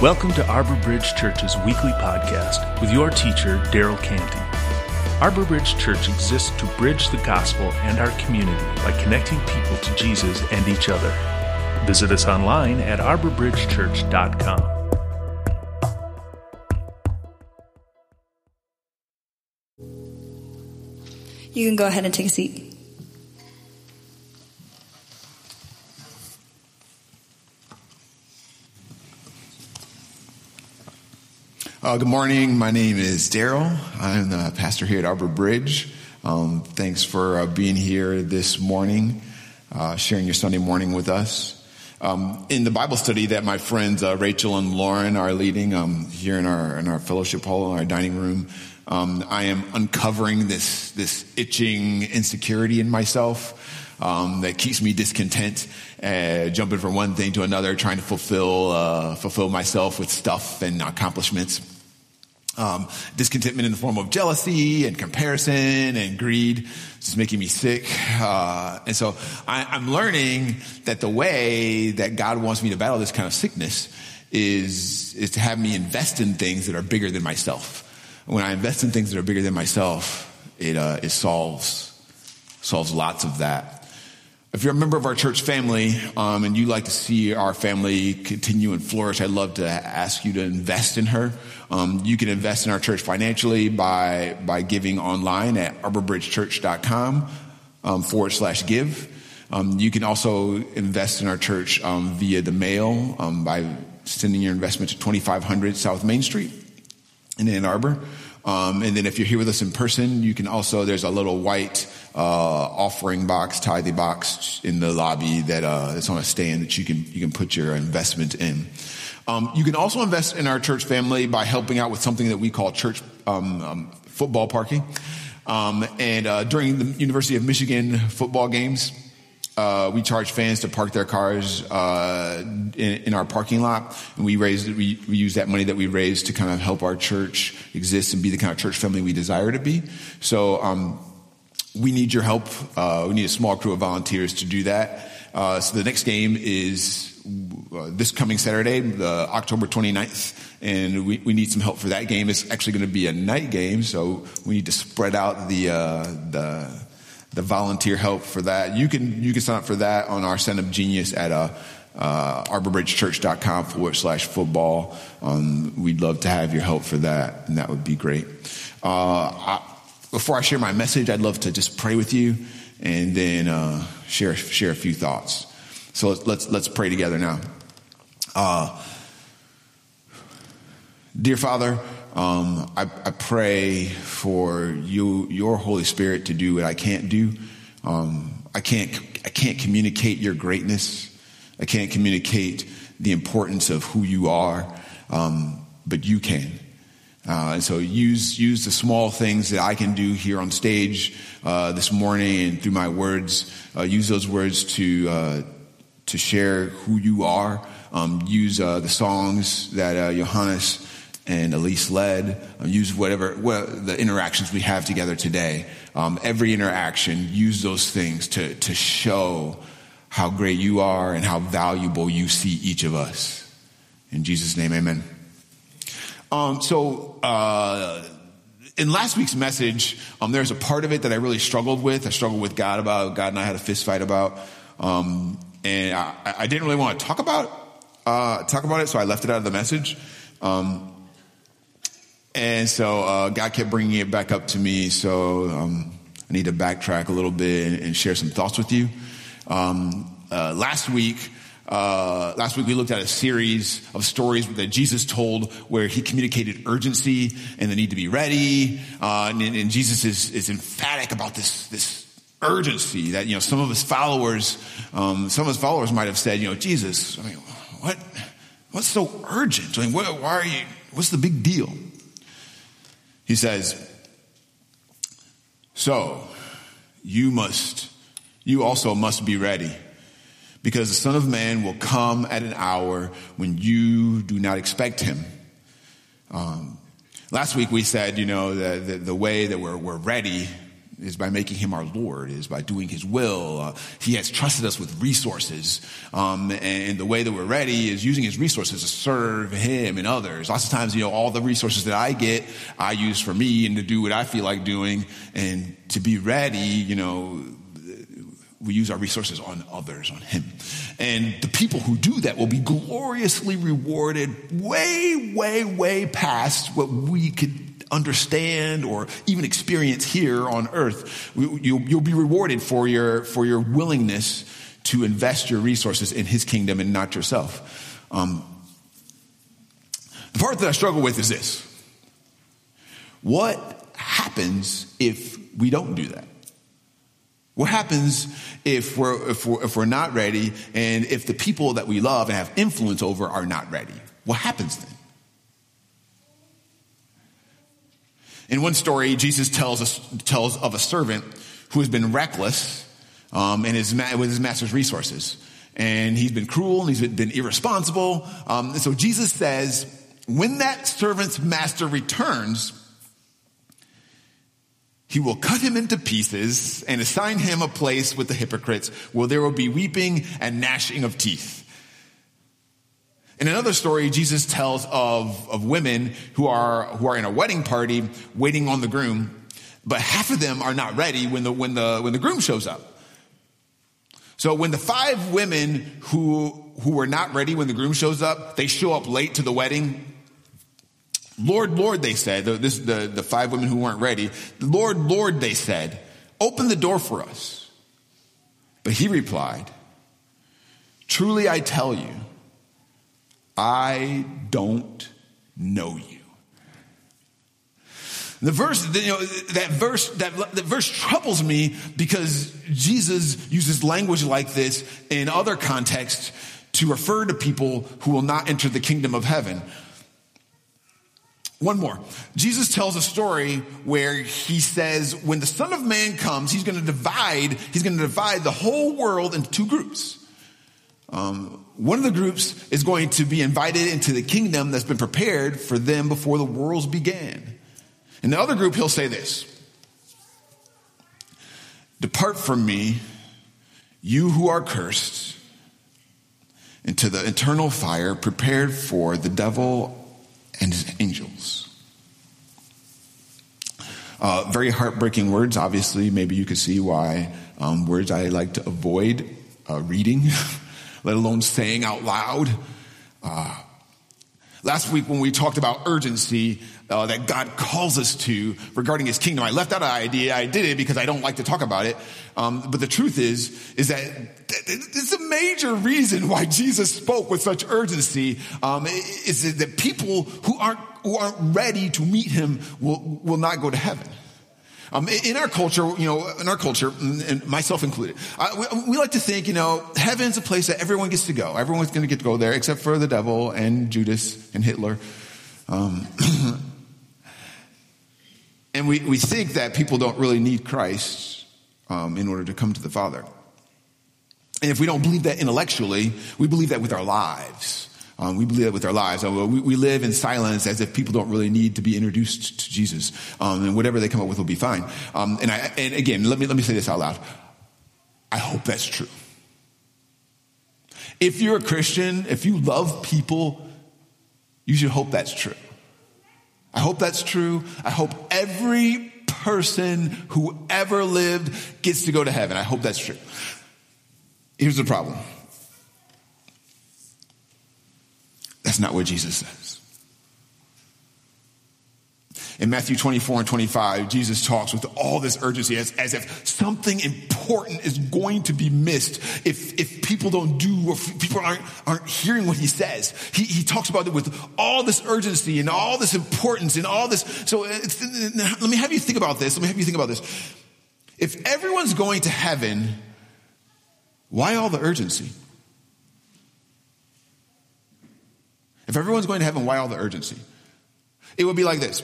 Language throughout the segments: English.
Welcome to Arbor Bridge Church's weekly podcast with your teacher, Daryl Canty. Arbor Bridge Church exists to bridge the gospel and our community by connecting people to Jesus and each other. Visit us online at arborbridgechurch.com. You can go ahead and take a seat. Uh, good morning. My name is Daryl. I'm the pastor here at Arbor Bridge. Um, thanks for uh, being here this morning, uh, sharing your Sunday morning with us. Um, in the Bible study that my friends uh, Rachel and Lauren are leading um, here in our in our fellowship hall, in our dining room, um, I am uncovering this this itching insecurity in myself. Um, that keeps me discontent, uh, jumping from one thing to another, trying to fulfill uh, fulfill myself with stuff and accomplishments. Um, discontentment in the form of jealousy and comparison and greed, just making me sick. Uh, and so I, am learning that the way that God wants me to battle this kind of sickness is is to have me invest in things that are bigger than myself. When I invest in things that are bigger than myself, it uh, it solves solves lots of that. If you're a member of our church family um, and you like to see our family continue and flourish, I'd love to ask you to invest in her. Um, you can invest in our church financially by by giving online at arborbridgechurch.com um, forward slash give. Um, you can also invest in our church um, via the mail um, by sending your investment to 2500 South Main Street in Ann Arbor. Um, and then if you're here with us in person, you can also, there's a little white uh, offering box, tithing box in the lobby that uh, it's on a stand that you can, you can put your investment in. Um, you can also invest in our church family by helping out with something that we call church um, um football parking. Um, and uh, during the University of Michigan football games, uh, we charge fans to park their cars uh, in, in, our parking lot, and we raise we, we, use that money that we raise to kind of help our church exist and be the kind of church family we desire to be. So um, we need your help. Uh, we need a small crew of volunteers to do that. Uh, so the next game is uh, this coming Saturday, October 29th, and we, we need some help for that game. It's actually going to be a night game, so we need to spread out the uh, the the volunteer help for that. You can, you can sign up for that on our Sign Up Genius at uh, uh, arborbridgechurch.com forward slash football. Um, we'd love to have your help for that, and that would be great. Uh, I, before I share my message, I'd love to just pray with you and then uh, share share a few thoughts. So let's let's, let's pray together now. Uh, dear Father, um, I, I, pray for you, your Holy Spirit to do what I can't do. Um, I can't, I can't communicate your greatness. I can't communicate the importance of who you are, um, but you can. Uh, and so use use the small things that I can do here on stage uh, this morning and through my words. Uh, use those words to uh, to share who you are. Um, use uh, the songs that uh, Johannes and Elise led. Uh, use whatever what, the interactions we have together today. Um, every interaction, use those things to to show how great you are and how valuable you see each of us. In Jesus' name, Amen. Um, so. Uh, in last week's message, um, there's a part of it that I really struggled with. I struggled with God about. God and I had a fist fight about, um, and I, I, didn't really want to talk about uh, talk about it, so I left it out of the message. Um, and so uh, God kept bringing it back up to me. So um, I need to backtrack a little bit and, and share some thoughts with you. Um, uh, last week, uh, last week we looked at a series of stories that Jesus told where he communicated urgency and the need to be ready. Uh, and, and, Jesus is, is emphatic about this, this urgency that, you know, some of his followers, um, some of his followers might have said, you know, Jesus, I mean, what, what's so urgent? I mean, what, why are you, what's the big deal? He says, So you must, you also must be ready because the Son of Man will come at an hour when you do not expect him. Um, last week we said, you know, the, the, the way that we're, we're ready is by making him our Lord, is by doing his will. Uh, he has trusted us with resources. Um, and the way that we're ready is using his resources to serve him and others. Lots of times, you know, all the resources that I get, I use for me and to do what I feel like doing. And to be ready, you know, we use our resources on others, on Him. And the people who do that will be gloriously rewarded way, way, way past what we could understand or even experience here on earth. You'll, you'll be rewarded for your, for your willingness to invest your resources in His kingdom and not yourself. Um, the part that I struggle with is this. What happens if we don't do that? What happens if we're, if we're, if we're not ready and if the people that we love and have influence over are not ready? What happens then? In one story, Jesus tells, us, tells of a servant who has been reckless um, his, with his master's resources. And he's been cruel and he's been irresponsible. Um, so Jesus says, when that servant's master returns, he will cut him into pieces and assign him a place with the hypocrites where there will be weeping and gnashing of teeth. In another story, Jesus tells of, of women who are, who are in a wedding party waiting on the groom, but half of them are not ready when the, when the, when the groom shows up. So when the five women who, who were not ready when the groom shows up, they show up late to the wedding, Lord, Lord, they said, this, the, the five women who weren't ready, Lord, Lord, they said, open the door for us. But he replied, Truly I tell you, I don't know you. The verse, you know, that verse, that, that verse troubles me because Jesus uses language like this in other contexts to refer to people who will not enter the kingdom of heaven. One more. Jesus tells a story where he says, when the Son of Man comes, he's going to divide, he's going to divide the whole world into two groups. Um, one of the groups is going to be invited into the kingdom that's been prepared for them before the worlds began. In the other group, he'll say this Depart from me, you who are cursed, into the eternal fire prepared for the devil and his angels. Uh, very heartbreaking words, obviously. Maybe you could see why um, words I like to avoid uh, reading, let alone saying out loud. Uh, last week, when we talked about urgency uh, that God calls us to regarding His kingdom, I left out an idea. I did it because I don't like to talk about it. Um, but the truth is, is that it's a major reason why Jesus spoke with such urgency. Um, is that people who aren't who aren't ready to meet him will, will not go to heaven. Um, in our culture, you know, in our culture, and myself included, we, we, like to think, you know, heaven's a place that everyone gets to go. Everyone's going to get to go there, except for the devil and Judas and Hitler. Um, and we, we think that people don't really need Christ um, in order to come to the Father. And if we don't believe that intellectually, we believe that with our lives. Um, we believe that with our lives. Uh, we, we, live in silence as if people don't really need to be introduced to Jesus, um, and whatever they come up with will be fine. Um, and, I, and again, let me let me say this out loud. I hope that's true. If you're a Christian, if you love people, you should hope that's true. I hope that's true. I hope every person who ever lived gets to go to heaven. I hope that's true. Here's the problem. That's not what Jesus says. In Matthew 24 and 25, Jesus talks with all this urgency as, as if something important is going to be missed if, if people don't do or people aren't, aren't hearing what he says. He, he talks about it with all this urgency and all this importance and all this. So let me have you think about this. Let me have you think about this. If everyone's going to heaven, why all the urgency? If everyone's going to heaven, why all the urgency? It would be like this.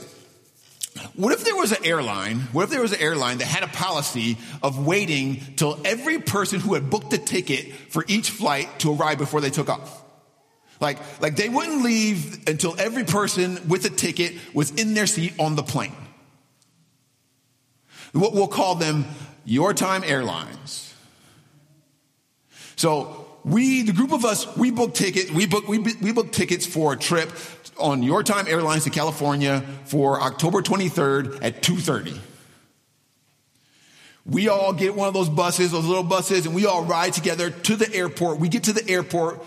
What if there was an airline? What if there was an airline that had a policy of waiting till every person who had booked a ticket for each flight to arrive before they took off? Like, like they wouldn't leave until every person with a ticket was in their seat on the plane. What we'll call them Your Time Airlines. So we, the group of us, we book tickets, we book, we, we book tickets for a trip on Your Time Airlines to California for October 23rd at 2.30. We all get one of those buses, those little buses, and we all ride together to the airport. We get to the airport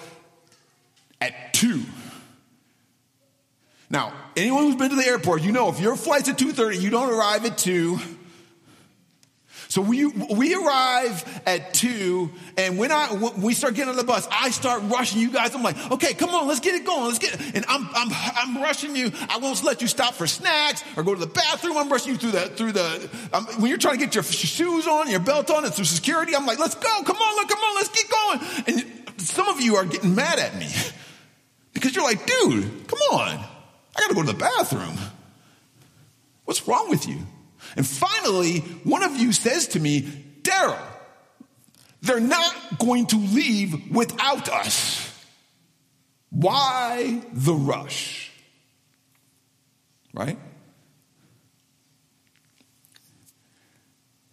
at 2. Now, anyone who's been to the airport, you know if your flight's at 2.30, you don't arrive at 2. So we, we arrive at two, and when I, when we start getting on the bus, I start rushing you guys. I'm like, okay, come on, let's get it going. Let's get it. And I'm, I'm, I'm rushing you. I won't let you stop for snacks or go to the bathroom. I'm rushing you through the, through the, um, when you're trying to get your shoes on, your belt on, and through security, I'm like, let's go. Come on, look, come on, let's get going. And some of you are getting mad at me because you're like, dude, come on. I got to go to the bathroom. What's wrong with you? And finally, one of you says to me, Daryl, they're not going to leave without us. Why the rush? Right?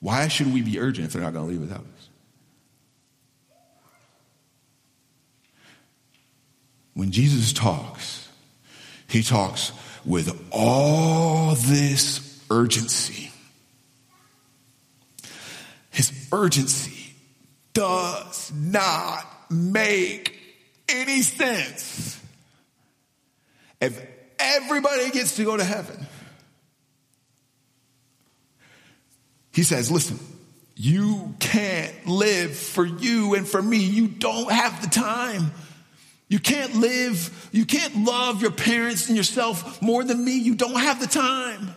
Why should we be urgent if they're not going to leave without us? When Jesus talks, he talks with all this urgency. His urgency does not make any sense. If everybody gets to go to heaven, he says, listen, you can't live for you and for me. You don't have the time. You can't live, you can't love your parents and yourself more than me. You don't have the time.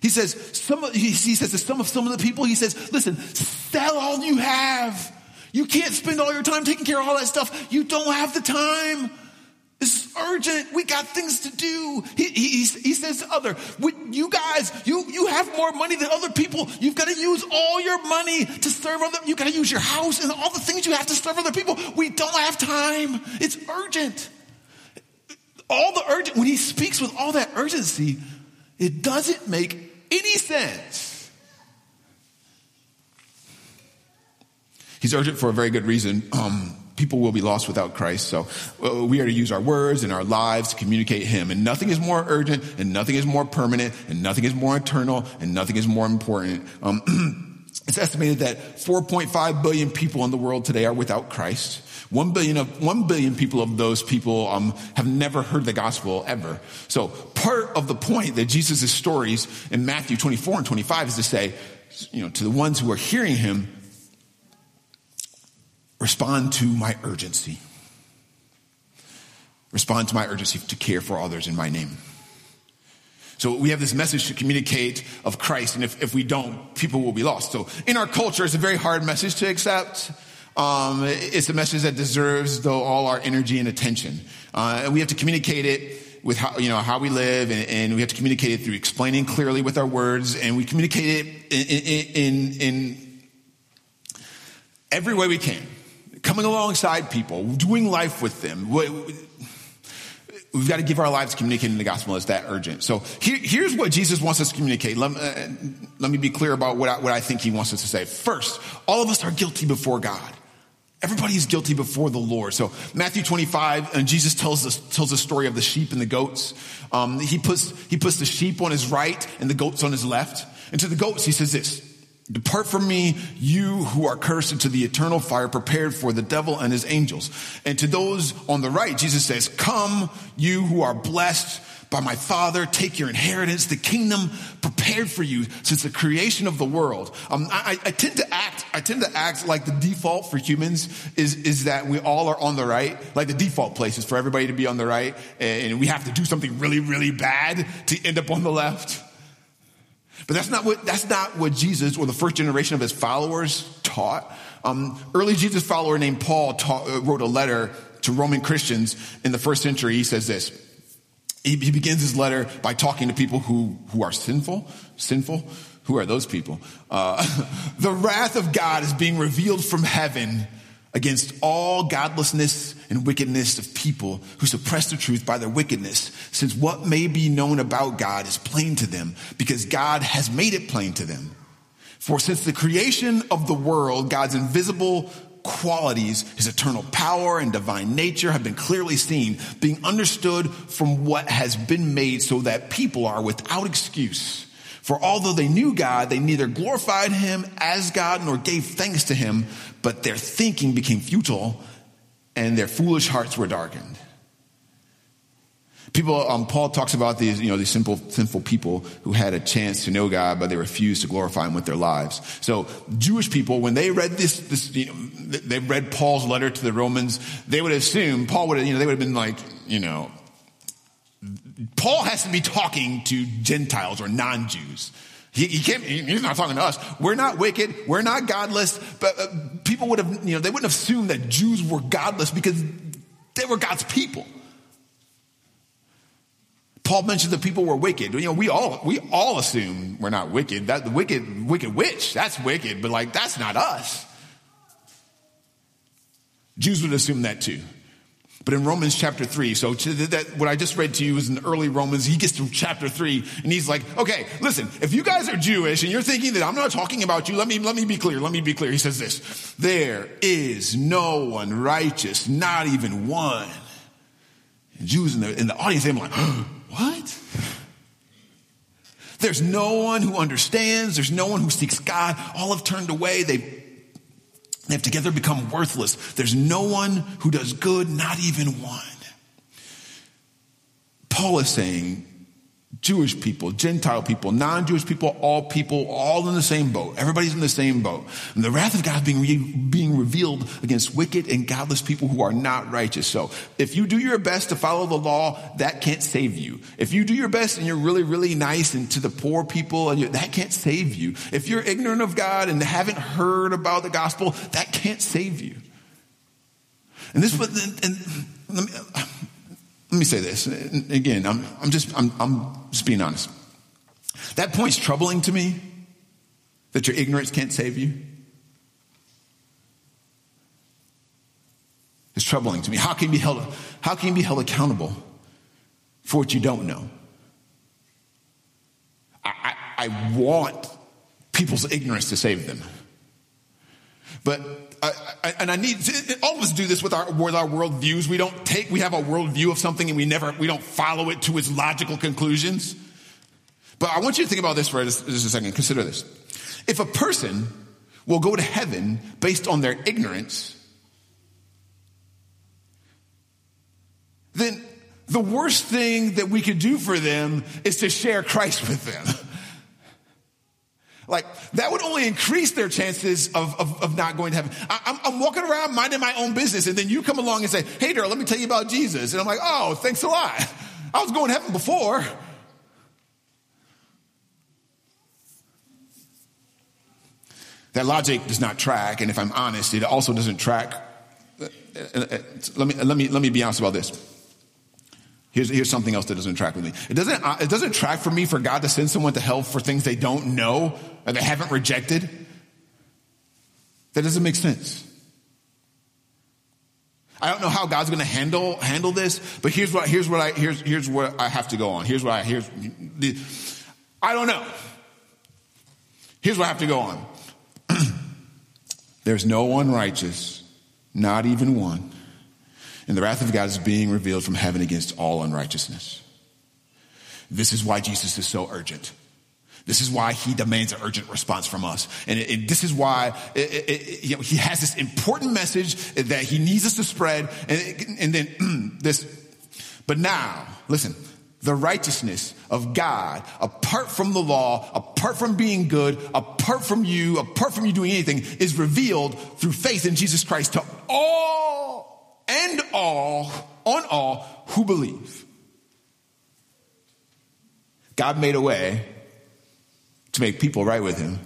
He says, some of, he, says to some of some of the people, he says, listen, sell all you have. You can't spend all your time taking care of all that stuff. You don't have the time. This is urgent. We got things to do. He, he, he says to other, you guys, you, you have more money than other people. You've got to use all your money to serve other, You've got to use your house and all the things you have to serve other people. We don't have time. It's urgent. All the urgent, when he speaks with all that urgency, it doesn't make any sense. He's urgent for a very good reason. Um, people will be lost without Christ. So uh, we are to use our words and our lives to communicate Him. And nothing is more urgent, and nothing is more permanent, and nothing is more eternal, and nothing is more important. Um, it's estimated that 4.5 billion people in the world today are without Christ. One billion of one billion people of those people um, have never heard the gospel ever. So part of the point that Jesus' stories in Matthew 24 and 25 is to say, you know, to the ones who are hearing him, respond to my urgency. Respond to my urgency to care for others in my name. So we have this message to communicate of Christ, and if, if we don't, people will be lost. So in our culture, it's a very hard message to accept. Um, it's a message that deserves, though, all our energy and attention. Uh, and we have to communicate it with how, you know, how we live, and, and, we have to communicate it through explaining clearly with our words, and we communicate it in, in, in every way we can. Coming alongside people, doing life with them. We've got to give our lives communicating the gospel. is that urgent. So here, here's what Jesus wants us to communicate. Let, uh, let me be clear about what I, what I think he wants us to say. First, all of us are guilty before God. Everybody is guilty before the Lord. So Matthew 25, and Jesus tells us tells the story of the sheep and the goats. Um, he puts he puts the sheep on his right and the goats on his left. And to the goats, he says this: Depart from me, you who are cursed into the eternal fire prepared for the devil and his angels. And to those on the right, Jesus says, Come, you who are blessed by my Father, take your inheritance, the kingdom prepared for you since the creation of the world. Um, I, I, tend to act, I tend to act like the default for humans is, is that we all are on the right. Like the default place is for everybody to be on the right, and we have to do something really, really bad to end up on the left. But that's not what, that's not what Jesus or the first generation of his followers taught. Um, early Jesus follower named Paul taught, uh, wrote a letter to Roman Christians in the first century. He says this, he, he begins his letter by talking to people who, who are sinful, sinful. Who are those people? Uh, the wrath of God is being revealed from heaven against all godlessness and wickedness of people who suppress the truth by their wickedness, since what may be known about God is plain to them, because God has made it plain to them. For since the creation of the world, God's invisible qualities, his eternal power and divine nature have been clearly seen, being understood from what has been made so that people are without excuse. For although they knew God, they neither glorified him as God nor gave thanks to him, but their thinking became futile and their foolish hearts were darkened. People, um, Paul talks about these, you know, these simple, sinful people who had a chance to know God, but they refused to glorify Him with their lives. So, Jewish people, when they read this, this, you know, they read Paul's letter to the Romans, they would assume Paul would have, you know, they would have been like, you know, Paul has to be talking to Gentiles or non-Jews. He, he, can't, he's not talking to us. We're not wicked. We're not godless. But uh, people would have, you know, they wouldn't assume that Jews were godless because they were God's people. Paul mentioned that people were wicked. You know, we all, we all assume we're not wicked. That the wicked, wicked witch, that's wicked, but like, that's not us. Jews would assume that too. But in Romans chapter 3, so that, what I just read to you is in early Romans, he gets to chapter 3 and he's like, okay, listen, if you guys are Jewish and you're thinking that I'm not talking about you, let me, let me be clear, let me be clear. He says this, there is no one righteous, not even one. And Jews in the, in the audience, they're like, what? There's no one who understands. There's no one who seeks God. All have turned away. They, they have together become worthless. There's no one who does good, not even one. Paul is saying Jewish people, Gentile people, non-Jewish people, all people, all in the same boat. Everybody's in the same boat. And the wrath of God is being, re- being revealed against wicked and godless people who are not righteous. So if you do your best to follow the law, that can't save you. If you do your best and you're really, really nice and to the poor people, and that can't save you. If you're ignorant of God and haven't heard about the gospel, that can't save you. And this was, and, and let me, say this again. I'm, I'm just, I'm, I'm just being honest. That point's troubling to me that your ignorance can't save you. It's troubling to me. How can you be held, how can you be held accountable for what you don't know? I, I, I want people's ignorance to save them. But I, I, and I need all of us do this with our with our worldviews. We don't take we have a worldview of something and we never we don't follow it to its logical conclusions. But I want you to think about this for just, just a second. Consider this: if a person will go to heaven based on their ignorance, then the worst thing that we could do for them is to share Christ with them. Like that would only increase their chances of, of, of not going to heaven. I, am walking around minding my own business and then you come along and say, Hey, Daryl, let me tell you about Jesus. And I'm like, Oh, thanks a lot. I was going to heaven before. That logic does not track. And if I'm honest, it also doesn't track. Uh, uh, uh, let me, let me, let me be honest about this. Here's, here's something else that doesn't track with me. It doesn't, uh, it doesn't track for me for God to send someone to hell for things they don't know or they haven't rejected. That doesn't make sense. I don't know how God's going to handle handle this, but here's what here's what I here's here's what I have to go on. Here's what I here's I don't know. Here's what I have to go on. There's no one righteous, not even one. And the wrath of God is being revealed from heaven against all unrighteousness. This is why Jesus is so urgent. This is why he demands an urgent response from us. And it, it, this is why it, you know, he has this important message that he needs us to spread. And, and then this, but now, listen, the righteousness of God, apart from the law, apart from being good, apart from you, apart from you doing anything, is revealed through faith in Jesus Christ to all and all, on all who believe. God made a way to make people right with him.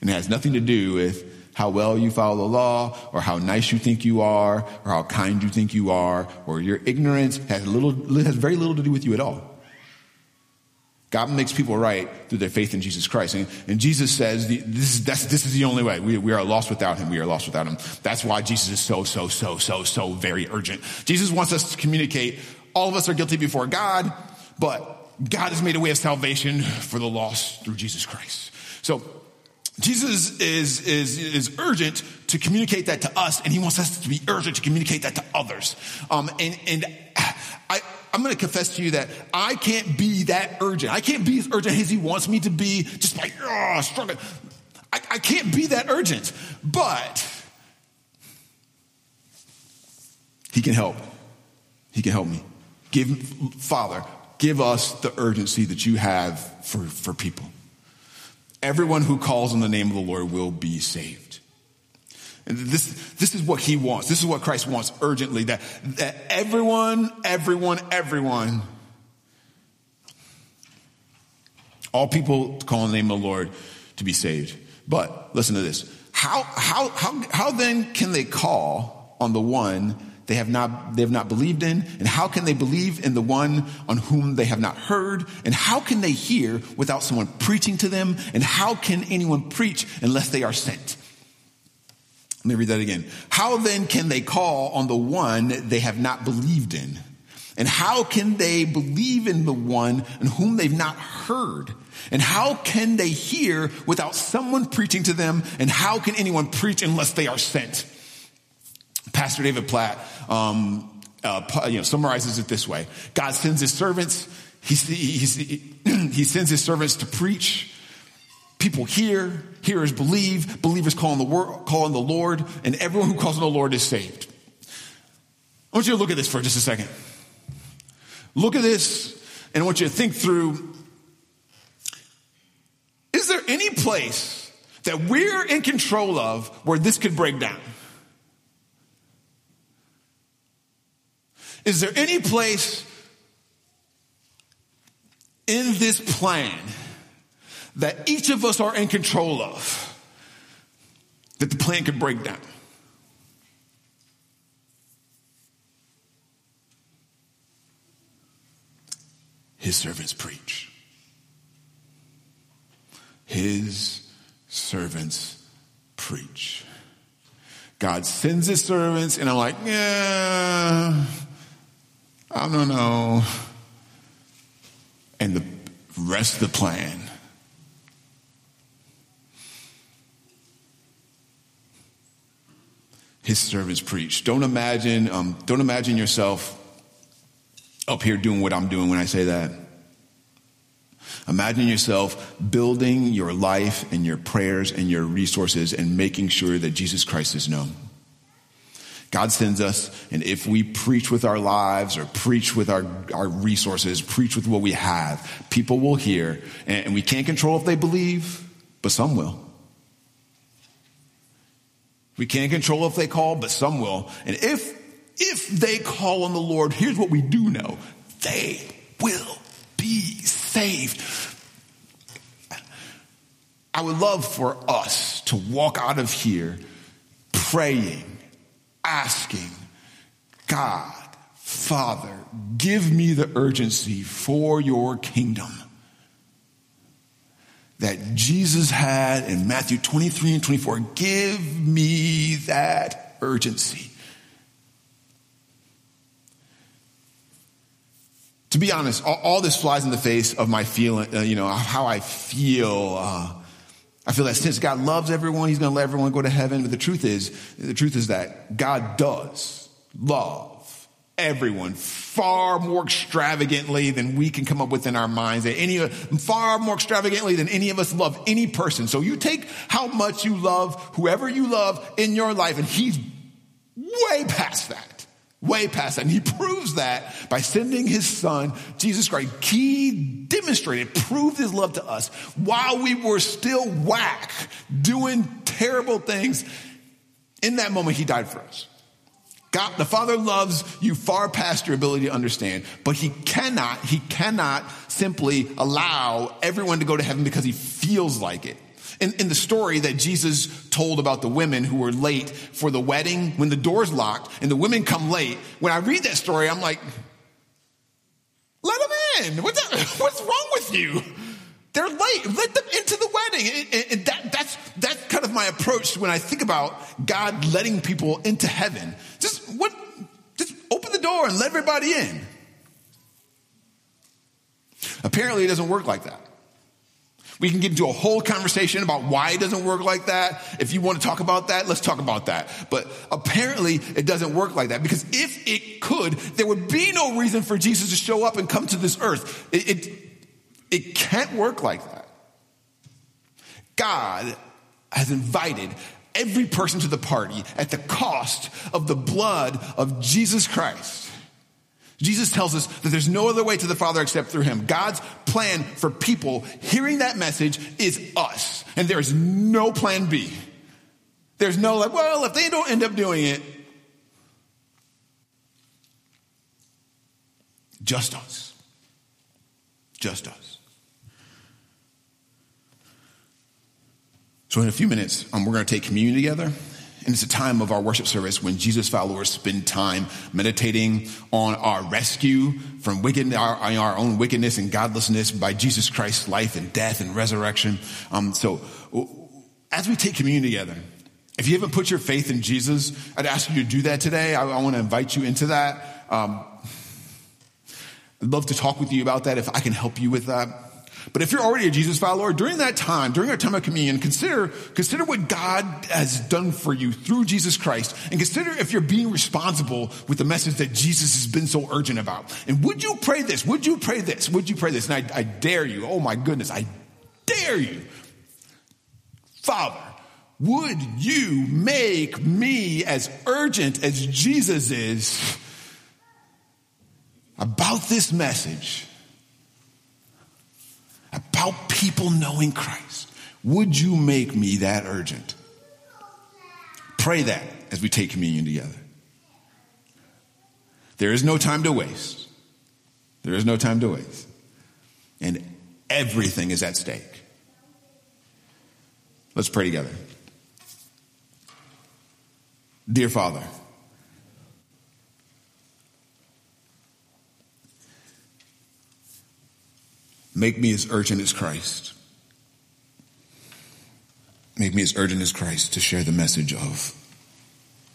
And it has nothing to do with how well you follow the law or how nice you think you are or how kind you think you are or your ignorance has little, has very little to do with you at all. God makes people right through their faith in Jesus Christ. And, and Jesus says this is, this is the only way. We, we are lost without him. We are lost without him. That's why Jesus is so, so, so, so, so very urgent. Jesus wants us to communicate all of us are guilty before God, but God has made a way of salvation for the lost through Jesus Christ. So Jesus is, is, is urgent to communicate that to us, and he wants us to be urgent to communicate that to others. Um, and, and I'm going to confess to you that I can't be that urgent. I can't be as urgent as he wants me to be, just like, ah, oh, struggling. I, I can't be that urgent, but he can help. He can help me. Give, Father, give us the urgency that you have for, for people. Everyone who calls on the name of the Lord will be saved. This, this is what he wants. This is what Christ wants urgently that, that everyone, everyone, everyone, all people call on the name of the Lord to be saved. But listen to this. How, how, how, how then can they call on the one they have not, they have not believed in? And how can they believe in the one on whom they have not heard? And how can they hear without someone preaching to them? And how can anyone preach unless they are sent? Let me read that again. How then can they call on the one they have not believed in? And how can they believe in the one in whom they've not heard? And how can they hear without someone preaching to them? And how can anyone preach unless they are sent? Pastor David Platt um, uh, you know, summarizes it this way: God sends His servants. He, he, he sends His servants to preach. People hear, hearers believe, believers call on the word, call on the Lord, and everyone who calls on the Lord is saved. I want you to look at this for just a second. Look at this, and I want you to think through: Is there any place that we're in control of where this could break down? Is there any place in this plan that each of us are in control of that the plan could break down? His servants preach. His servants preach. God sends his servants, and I'm like, yeah, I don't know. And the rest of the plan. His servants preach. Don't imagine, um, don't imagine yourself up here doing what I'm doing when I say that. Imagine yourself building your life and your prayers and your resources and making sure that Jesus Christ is known. God sends us, and if we preach with our lives or preach with our, our resources, preach with what we have, people will hear. And, and we can't control if they believe, but some will. We can't control if they call, but some will. And if, if they call on the Lord, here's what we do know. They will be saved. I would love for us to walk out of here praying asking, God, Father, give me the urgency for your kingdom that Jesus had in Matthew 23 and 24. Give me that urgency. To be honest, all, all this flies in the face of my feeling, uh, you know, how I feel. Uh, I feel that since God loves everyone, He's going to let everyone go to heaven. But the truth is, the truth is that God does love everyone far more extravagantly than we can come up with in our minds. That Any, far more extravagantly than any of us love any person. So you take how much you love whoever you love in your life, and He's way past that way past that. And he proves that by sending his son, Jesus Christ. He demonstrated, proved his love to us while we were still whack, doing terrible things. In that moment, he died for us. God, the Father loves you far past your ability to understand, but he cannot, he cannot simply allow everyone to go to heaven because he feels like it. In, in, the story that Jesus told about the women who were late for the wedding, when the door's locked and the women come late, when I read that story, I'm like, let them in. What's, that, what's wrong with you? They're late. Let them into the wedding. And, that, that's, that's kind of my approach when I think about God letting people into heaven. Just what, just open the door and let everybody in. Apparently it doesn't work like that. We can get into a whole conversation about why it doesn't work like that. If you want to talk about that, let's talk about that. But apparently it doesn't work like that because if it could, there would be no reason for Jesus to show up and come to this earth. It, it, it can't work like that. God has invited every person to the party at the cost of the blood of Jesus Christ. Jesus tells us that there's no other way to the Father except through Him. God's plan for people hearing that message is us. And there's no plan B. There's no like, well, if they don't end up doing it, just us. Just us. So, in a few minutes, um, we're going to take communion together. And it's a time of our worship service when Jesus followers spend time meditating on our rescue from wicked, our, our own wickedness and godlessness by Jesus Christ's life and death and resurrection. Um, so as we take communion together, if you haven't put your faith in Jesus, I'd ask you to do that today. I, I want to invite you into that. Um, I'd love to talk with you about that if I can help you with that. But if you're already a Jesus follower, during that time, during our time of communion, consider, consider what God has done for you through Jesus Christ and consider if you're being responsible with the message that Jesus has been so urgent about. And would you pray this? Would you pray this? Would you pray this? And I, I dare you. Oh my goodness. I dare you. Father, would you make me as urgent as Jesus is about this message? About people knowing Christ. Would you make me that urgent? Pray that as we take communion together. There is no time to waste. There is no time to waste. And everything is at stake. Let's pray together. Dear Father, Make me as urgent as Christ. Make me as urgent as Christ to share the message of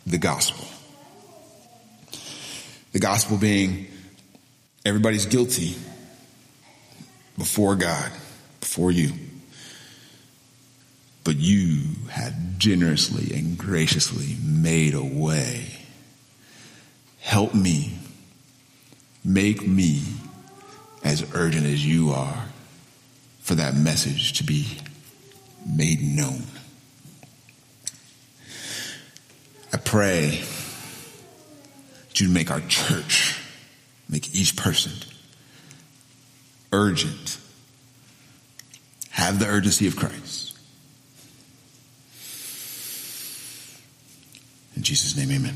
the gospel. The gospel being everybody's guilty before God, before you. But you had generously and graciously made a way. Help me. Make me as urgent as you are for that message to be made known. I pray that you make our church, make each person urgent, have the urgency of Christ. In Jesus' name, amen.